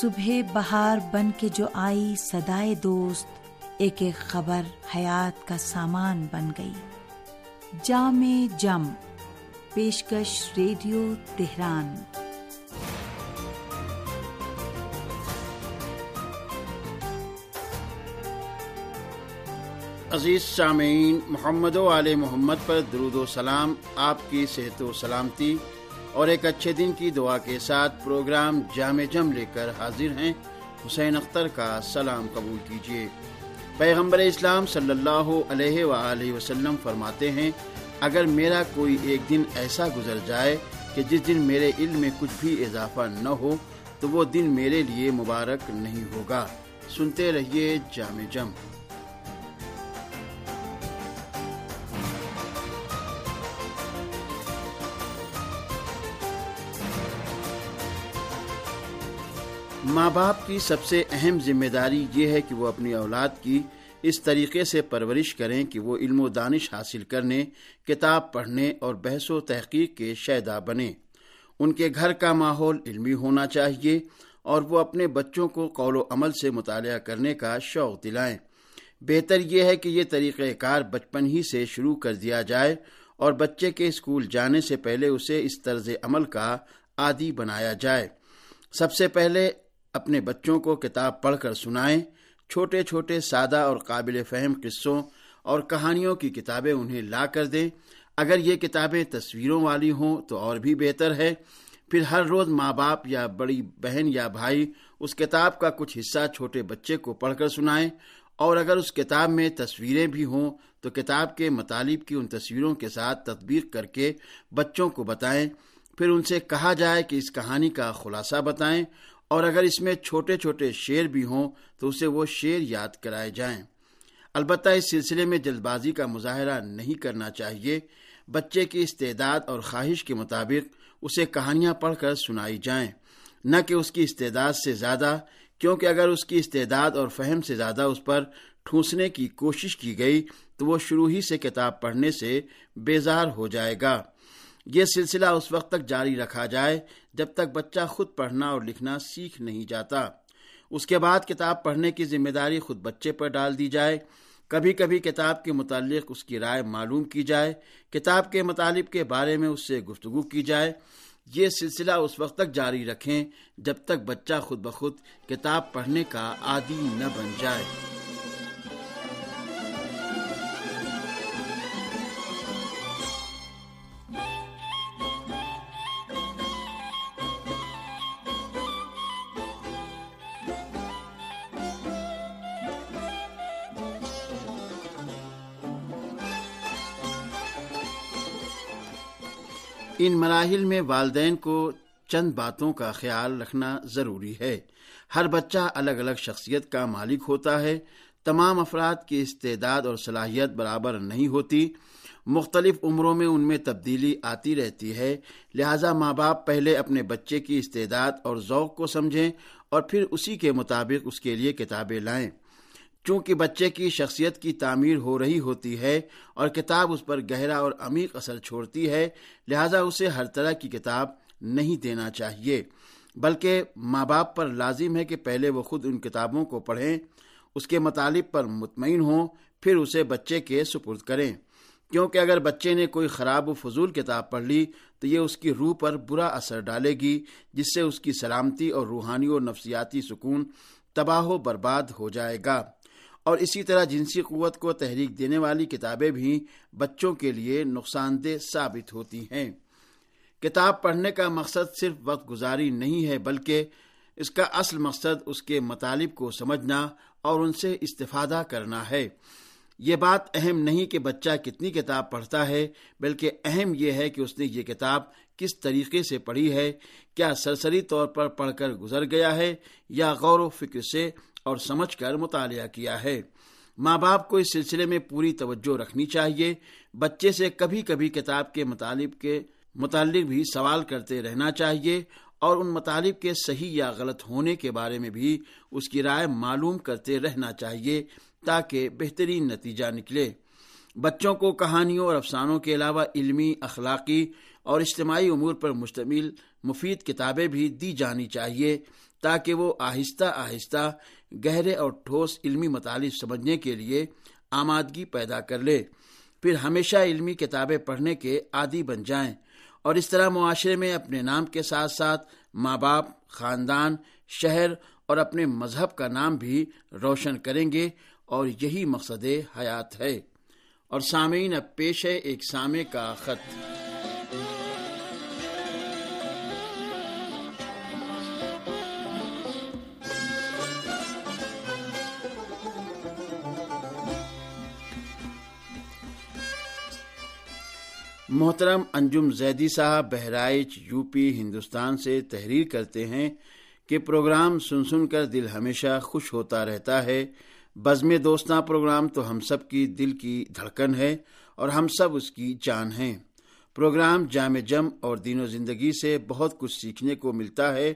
صبح بہار بن کے جو آئی سدائے دوست، ایک ایک خبر حیات کا سامان بن گئی۔ جام جم، پیشکش ریڈیو تہران۔ عزیز سامعین، محمد و علیہ محمد پر درود و سلام، آپ کی صحت و سلامتی۔ اور ایک اچھے دن کی دعا کے ساتھ پروگرام جامع جم لے کر حاضر ہیں۔ حسین اختر کا سلام قبول کیجیے۔ پیغمبر اسلام صلی اللہ علیہ و وسلم فرماتے ہیں، اگر میرا کوئی ایک دن ایسا گزر جائے کہ جس دن میرے علم میں کچھ بھی اضافہ نہ ہو، تو وہ دن میرے لیے مبارک نہیں ہوگا۔ سنتے رہیے جامع جم۔ ماں باپ کی سب سے اہم ذمہ داری یہ ہے کہ وہ اپنی اولاد کی اس طریقے سے پرورش کریں کہ وہ علم و دانش حاصل کرنے، کتاب پڑھنے اور بحث و تحقیق کے شیدا بنے ان کے گھر کا ماحول علمی ہونا چاہیے اور وہ اپنے بچوں کو قول و عمل سے مطالعہ کرنے کا شوق دلائیں۔ بہتر یہ ہے کہ یہ طریقہ کار بچپن ہی سے شروع کر دیا جائے اور بچے کے اسکول جانے سے پہلے اسے اس طرز عمل کا عادی بنایا جائے۔ سب سے پہلے اپنے بچوں کو کتاب پڑھ کر سنائیں، چھوٹے چھوٹے سادہ اور قابل فہم قصوں اور کہانیوں کی کتابیں انہیں لا کر دیں۔ اگر یہ کتابیں تصویروں والی ہوں تو اور بھی بہتر ہے۔ پھر ہر روز ماں باپ یا بڑی بہن یا بھائی اس کتاب کا کچھ حصہ چھوٹے بچے کو پڑھ کر سنائیں۔ اور اگر اس کتاب میں تصویریں بھی ہوں تو کتاب کے مطالب کی ان تصویروں کے ساتھ تطبیق کر کے بچوں کو بتائیں۔ پھر ان سے کہا جائے کہ اس کہانی کا خلاصہ بتائیں۔ اور اگر اس میں چھوٹے چھوٹے شعر بھی ہوں تو اسے وہ شعر یاد کرائے جائیں۔ البتہ اس سلسلے میں جلد بازی کا مظاہرہ نہیں کرنا چاہیے۔ بچے کی استعداد اور خواہش کے مطابق اسے کہانیاں پڑھ کر سنائی جائیں۔ نہ کہ اس کی استعداد سے زیادہ، کیونکہ اگر اس کی استعداد اور فہم سے زیادہ اس پر ٹھونسنے کی کوشش کی گئی تو وہ شروع ہی سے کتاب پڑھنے سے بیزار ہو جائے گا۔ یہ سلسلہ اس وقت تک جاری رکھا جائے جب تک بچہ خود پڑھنا اور لکھنا سیکھ نہیں جاتا۔ اس کے بعد کتاب پڑھنے کی ذمہ داری خود بچے پر ڈال دی جائے۔ کبھی کبھی کتاب کے متعلق اس کی رائے معلوم کی جائے۔ کتاب کے مطالب کے بارے میں اس سے گفتگو کی جائے۔ یہ سلسلہ اس وقت تک جاری رکھیں جب تک بچہ خود بخود کتاب پڑھنے کا عادی نہ بن جائے۔ ان مراحل میں والدین کو چند باتوں کا خیال رکھنا ضروری ہے۔ ہر بچہ الگ الگ شخصیت کا مالک ہوتا ہے۔ تمام افراد کی استعداد اور صلاحیت برابر نہیں ہوتی۔ مختلف عمروں میں ان میں تبدیلی آتی رہتی ہے۔ لہذا ماں باپ پہلے اپنے بچے کی استعداد اور ذوق کو سمجھیں اور پھر اسی کے مطابق اس کے لیے کتابیں لائیں۔ چونکہ بچے کی شخصیت کی تعمیر ہو رہی ہوتی ہے اور کتاب اس پر گہرا اور عمیق اثر چھوڑتی ہے، لہذا اسے ہر طرح کی کتاب نہیں دینا چاہیے۔ بلکہ ماں باپ پر لازم ہے کہ پہلے وہ خود ان کتابوں کو پڑھیں، اس کے مطالب پر مطمئن ہوں، پھر اسے بچے کے سپرد کریں۔ کیونکہ اگر بچے نے کوئی خراب و فضول کتاب پڑھ لی، تو یہ اس کی روح پر برا اثر ڈالے گی، جس سے اس کی سلامتی اور روحانی اور نفسیاتی سکون تباہ و برباد ہو جائے گا۔ اور اسی طرح جنسی قوت کو تحریک دینے والی کتابیں بھی بچوں کے لیے نقصان دہ ثابت ہوتی ہیں۔ کتاب پڑھنے کا مقصد صرف وقت گزاری نہیں ہے، بلکہ اس کا اصل مقصد اس کے مطالب کو سمجھنا اور ان سے استفادہ کرنا ہے۔ یہ بات اہم نہیں کہ بچہ کتنی کتاب پڑھتا ہے، بلکہ اہم یہ ہے کہ اس نے یہ کتاب کس طریقے سے پڑھی ہے، کیا سرسری طور پر پڑھ کر گزر گیا ہے، یا غور و فکر سے اور سمجھ کر مطالعہ کیا ہے۔ ماں باپ کو اس سلسلے میں پوری توجہ رکھنی چاہیے۔ بچے سے کبھی کبھی کتاب کے مطالب کے متعلق بھی سوال کرتے رہنا چاہیے اور ان مطالب کے صحیح یا غلط ہونے کے بارے میں بھی اس کی رائے معلوم کرتے رہنا چاہیے تاکہ بہترین نتیجہ نکلے۔ بچوں کو کہانیوں اور افسانوں کے علاوہ علمی، اخلاقی اور اجتماعی امور پر مشتمل مفید کتابیں بھی دی جانی چاہیے تاکہ وہ آہستہ آہستہ گہرے اور ٹھوس علمی مطالب سمجھنے کے لیے آمادگی پیدا کر لے۔ پھر ہمیشہ علمی کتابیں پڑھنے کے عادی بن جائیں اور اس طرح معاشرے میں اپنے نام کے ساتھ ساتھ ماں باپ، خاندان، شہر اور اپنے مذہب کا نام بھی روشن کریں گے اور یہی مقصد حیات ہے۔ اور سامعین، اب پیش ہے ایک سامع کا خط۔ محترم انجم زیدی صاحب بہرائچ یو پی ہندوستان سے تحریر کرتے ہیں کہ پروگرام سن سن کر دل ہمیشہ خوش ہوتا رہتا ہے۔ بزم دوستاں، پروگرام تو ہم سب کی دل کی دھڑکن ہے اور ہم سب اس کی جان ہیں۔ پروگرام جامع جم اور دین و زندگی سے بہت کچھ سیکھنے کو ملتا ہے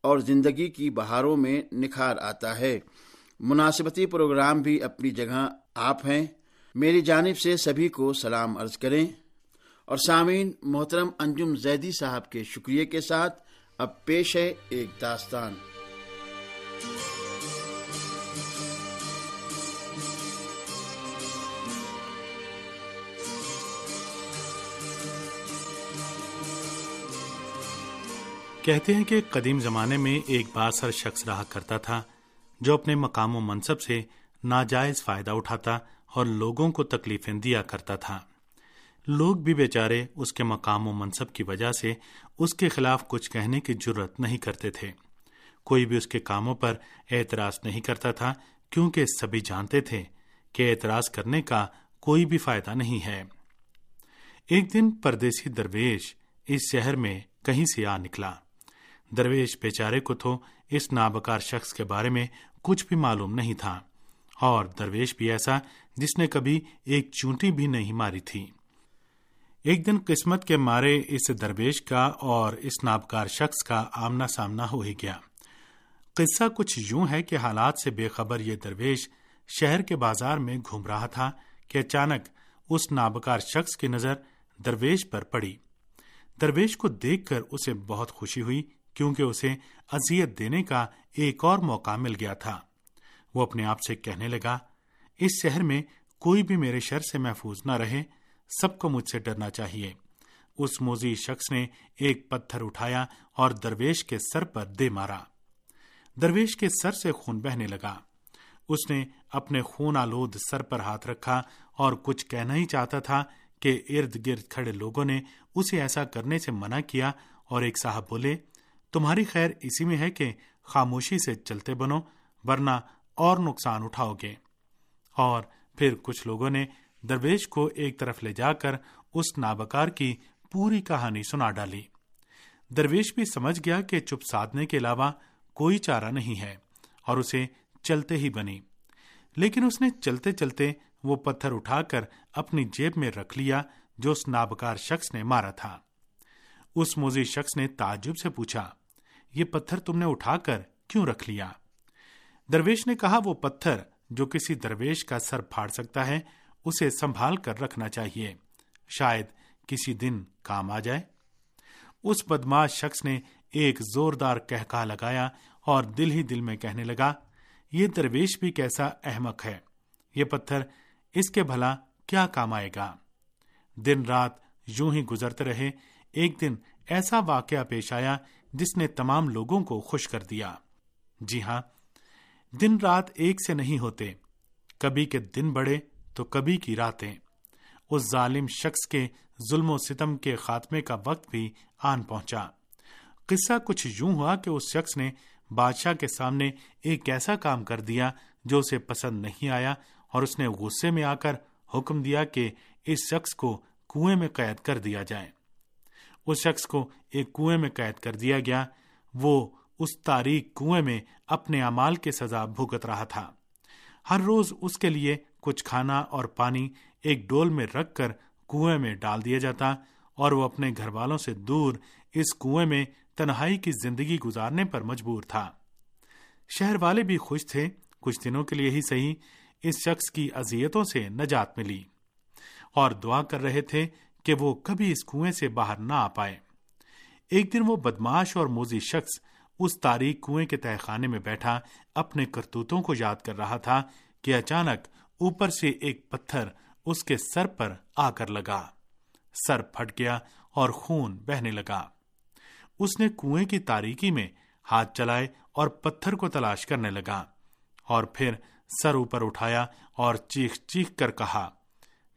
اور زندگی کی بہاروں میں نکھار آتا ہے۔ مناسبتی پروگرام بھی اپنی جگہ آپ ہیں۔ میری جانب سے سبھی کو سلام عرض کریں۔ اور سامعین، محترم انجم زیدی صاحب کے شکریہ کے ساتھ اب پیش ہے ایک داستان۔ کہتے ہیں کہ قدیم زمانے میں ایک باسر شخص رہا کرتا تھا، جو اپنے مقام و منصب سے ناجائز فائدہ اٹھاتا اور لوگوں کو تکلیفیں دیا کرتا تھا۔ لوگ بھی بیچارے اس کے مقام و منصب کی وجہ سے اس کے خلاف کچھ کہنے کی جرت نہیں کرتے تھے۔ کوئی بھی اس کے کاموں پر اعتراض نہیں کرتا تھا، کیونکہ سبھی جانتے تھے کہ اعتراض کرنے کا کوئی بھی فائدہ نہیں ہے۔ ایک دن پردیسی درویش اس شہر میں کہیں سے آ نکلا۔ درویش بیچارے کو تو اس نابکار شخص کے بارے میں کچھ بھی معلوم نہیں تھا، اور درویش بھی ایسا جس نے کبھی ایک چونٹی بھی نہیں ماری تھی۔ ایک دن قسمت کے مارے اس درویش کا اور اس نابکار شخص کا آمنا سامنا ہو ہی گیا۔ قصہ کچھ یوں ہے کہ حالات سے بے خبر یہ درویش شہر کے بازار میں گھوم رہا تھا کہ اچانک اس نابکار شخص کی نظر درویش پر پڑی۔ درویش کو دیکھ کر اسے بہت خوشی ہوئی کیونکہ اسے اذیت دینے کا ایک اور موقع مل گیا تھا۔ وہ اپنے آپ سے کہنے لگا، اس شہر میں کوئی بھی میرے شر سے محفوظ نہ رہے۔ سب کو مجھ سے ڈرنا چاہیے۔ اس موزی شخص نے ایک پتھر اٹھایا اور درویش کے سر پر دے مارا۔ درویش کے سر سے خون بہنے لگا۔ اس نے اپنے خون آلود سر پر ہاتھ رکھا اور کچھ کہنا ہی چاہتا تھا کہ ارد گرد کھڑے لوگوں نے اسے ایسا کرنے سے منع کیا اور ایک صاحب بولے، تمہاری خیر اسی میں ہے کہ خاموشی سے چلتے بنو، ورنہ اور نقصان اٹھاؤ گے۔ اور پھر کچھ لوگوں نے درویش کو ایک طرف لے جا کر اس نابکار کی پوری کہانی سنا ڈالی۔ درویش بھی سمجھ گیا کہ چپ سادنے کے علاوہ کوئی چارہ نہیں ہے اور اسے چلتے ہی بنی۔ لیکن اس نے چلتے چلتے وہ پتھر اٹھا کر اپنی جیب میں رکھ لیا جو اس نابکار شخص نے مارا تھا۔ اس موزی شخص نے تعجب سے پوچھا، یہ پتھر تم نے اٹھا کر کیوں رکھ لیا؟ درویش نے کہا، وہ پتھر جو کسی درویش کا سر پھاڑ سکتا ہے اسے سنبھال کر رکھنا چاہیے۔ شاید کسی دن کام آ جائے۔ اس بدماش شخص نے ایک زوردار کہکا لگایا اور دل ہی دل میں کہنے لگا، یہ درویش بھی کیسا احمق ہے۔ یہ پتھر اس کے بھلا کیا کام آئے گا؟ دن رات یوں ہی گزرتے رہے، ایک دن ایسا واقعہ پیش آیا جس نے تمام لوگوں کو خوش کر دیا۔ جی ہاں دن رات ایک سے نہیں ہوتے، کبھی کے دن بڑے تو کبھی کی راتیں۔ اس ظالم شخص کے ظلم و ستم کے خاتمے کا وقت بھی آن پہنچا۔ قصہ کچھ یوں ہوا کہ اس شخص نے بادشاہ کے سامنے ایک ایسا کام کر دیا جو اسے پسند نہیں آیا اور اس نے غصے میں آ کر حکم دیا کہ اس شخص کو کنویں میں قید کر دیا جائے۔ اس شخص کو ایک کنویں میں قید کر دیا گیا۔ وہ اس تاریخ کنویں میں اپنے امال کے سزا بھگت رہا تھا۔ ہر روز اس کے لیے کچھ کھانا اور پانی ایک ڈول میں رکھ کر کنویں میں ڈال دیا جاتا اور وہ اپنے گھر والوں سے دور اس کنویں میں تنہائی کی زندگی گزارنے پر مجبور تھا۔ شہر والے بھی خوش تھے۔ کچھ دنوں کے لیے ہی صحیح اس شخص کی اذیتوں سے نجات ملی۔ اور دعا کر رہے تھے کہ وہ کبھی اس کنویں سے باہر نہ آ پائے۔ ایک دن وہ بدماش اور موزی شخص اس تاریخ کنویں کے تہ خانے میں بیٹھا، اپنے کرتوتوں کو یاد کر رہا تھا کہ اچانک اوپر سے ایک پتھر اس کے سر پر آ کر لگا۔ سر پھٹ گیا اور خون بہنے لگا۔ اس نے کنویں کی تاریکی میں ہاتھ چلائے اور پتھر کو تلاش کرنے لگا اور پھر سر اوپر اٹھایا اور چیخ چیخ کر کہا،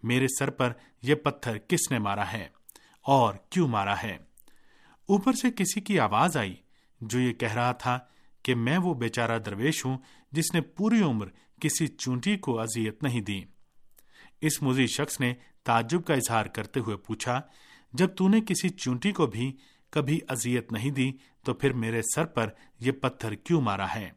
میرے سر پر یہ پتھر کس نے مارا ہے اور کیوں مارا ہے؟ اوپر سے کسی کی آواز آئی جو یہ کہہ رہا تھا کہ میں وہ بیچارہ درویش ہوں جس نے پوری عمر کسی چونٹی کو اذیت نہیں دی۔ اس مزید شخص نے تعجب کا اظہار کرتے ہوئے پوچھا، جب تو نے کسی چونٹی کو بھی کبھی اذیت نہیں دی، تو پھر میرے سر پر یہ پتھر کیوں مارا ہے؟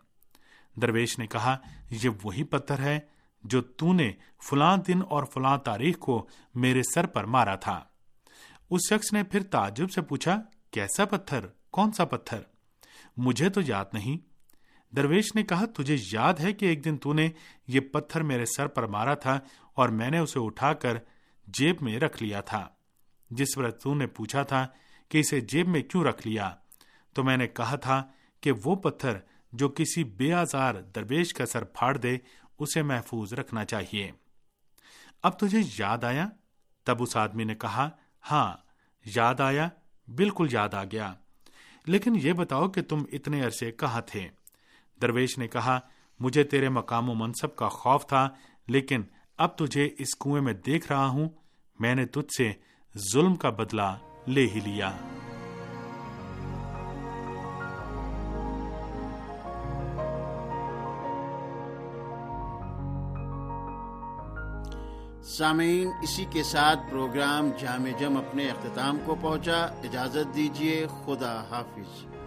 درویش نے کہا، یہ وہی پتھر ہے جو تو نے فلاں دن اور فلاں تاریخ کو میرے سر پر مارا تھا۔ اس شخص نے پھر تعجب سے پوچھا، کیسا پتھر؟ کون سا پتھر؟ مجھے تو یاد نہیں درویش نے کہا، تجھے یاد ہے کہ ایک دن تو نے یہ پتھر میرے سر پر مارا تھا اور میں نے اسے اٹھا کر جیب میں رکھ لیا تھا۔ جس پر تو نے پوچھا تھا کہ اسے جیب میں کیوں رکھ لیا، تو میں نے کہا تھا کہ وہ پتھر جو کسی بے آزار درویش کا سر پھاڑ دے، اسے محفوظ رکھنا چاہیے۔ اب تجھے یاد آیا؟ تب اس آدمی نے کہا ہاں یاد آیا، بالکل یاد آ گیا۔ لیکن یہ بتاؤ کہ تم اتنے عرصے کہاں تھے؟ درویش نے کہا، مجھے تیرے مقام و منصب کا خوف تھا، لیکن اب تجھے اس کنویں میں دیکھ رہا ہوں۔ میں نے تجھ سے ظلم کا بدلہ لے ہی لیا۔ سامعین، اسی کے ساتھ پروگرام جامع جم اپنے اختتام کو پہنچا۔ اجازت دیجیے خدا حافظ۔